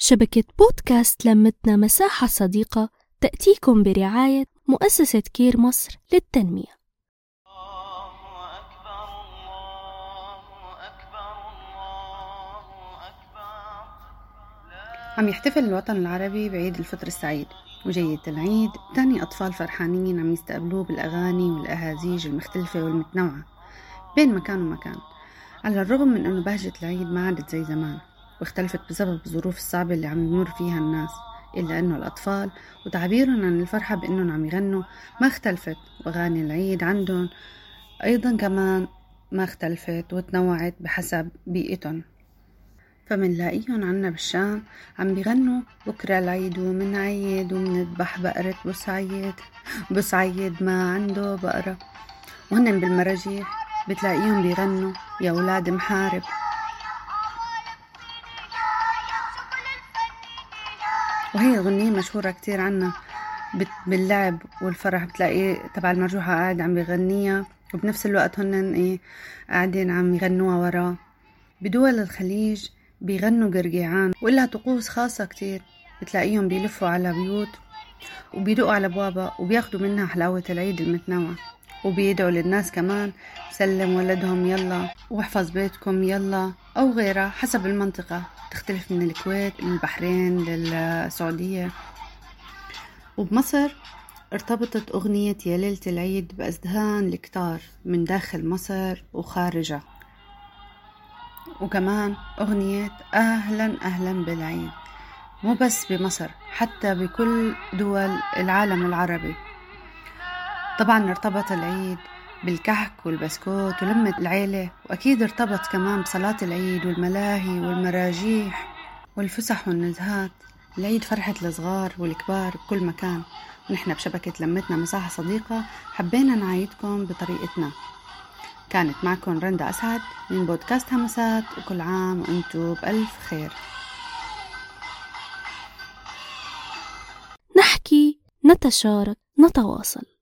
شبكة بودكاست لمتنا مساحة صديقة تأتيكم برعاية مؤسسة كير مصر للتنمية. عم يحتفل الوطن العربي بعيد الفطر السعيد وجية العيد تاني أطفال فرحانين عم يستقبلوه بالأغاني والأهازيج المختلفة والمتنوعة بين مكان ومكان على الرغم من أنه بهجة العيد ما عادت زي زمان. واختلفت بسبب الظروف الصعبة اللي عم يمر فيها الناس إلا أنه الأطفال وتعبيرهم عن الفرحة بأنهم عم يغنوا ما اختلفت وأغاني العيد عندهم أيضا كمان ما اختلفت وتنوعت بحسب بيئتهم. فمنلاقيهم عنا بالشام عم بيغنوا بكرة العيد ومنعيد ومنذبح بقرة بوسعيد بوسعيد ما عنده بقرة. وهن بالمراجيح بتلاقيهم بيغنوا يا ولاد محارب. وهي أغنية مشهورة كتير عنا باللعب والفرح بتلاقي تبع المرجوحة قاعد عم بيغنيها وبنفس الوقت هن إيه قاعدين عم يغنوها وراه. بدول الخليج بيغنوا قرقيعان وإلها طقوس خاصة كتير. بتلاقيهم بيلفوا على بيوت وبيدقوا على بوابة وبياخدوا منها حلاوة العيد المتنوع وبيدعوا للناس كمان سلم ولدهم يلا واحفظ بيتكم يلا أو غيرها حسب المنطقة تختلف من الكويت للبحرين للسعودية. وبمصر ارتبطت أغنية يا ليلة العيد بأذهان الكتار من داخل مصر وخارجها. وكمان أغنية أهلا أهلا بالعيد. مو بس بمصر حتى بكل دول العالم العربي. طبعا ارتبط العيد بالكحك والبسكوت ولمة العيلة وأكيد ارتبط كمان بصلاة العيد والملاهي والمراجيح والفسح والنزهات. العيد فرحة الصغار والكبار بكل مكان. ونحن بشبكة لمتنا مساحة صديقة حبينا نعايدكم بطريقتنا. كانت معكم رندا أسعد من بودكاست همسات وكل عام وأنتم بألف خير. نحكي نتشارك نتواصل.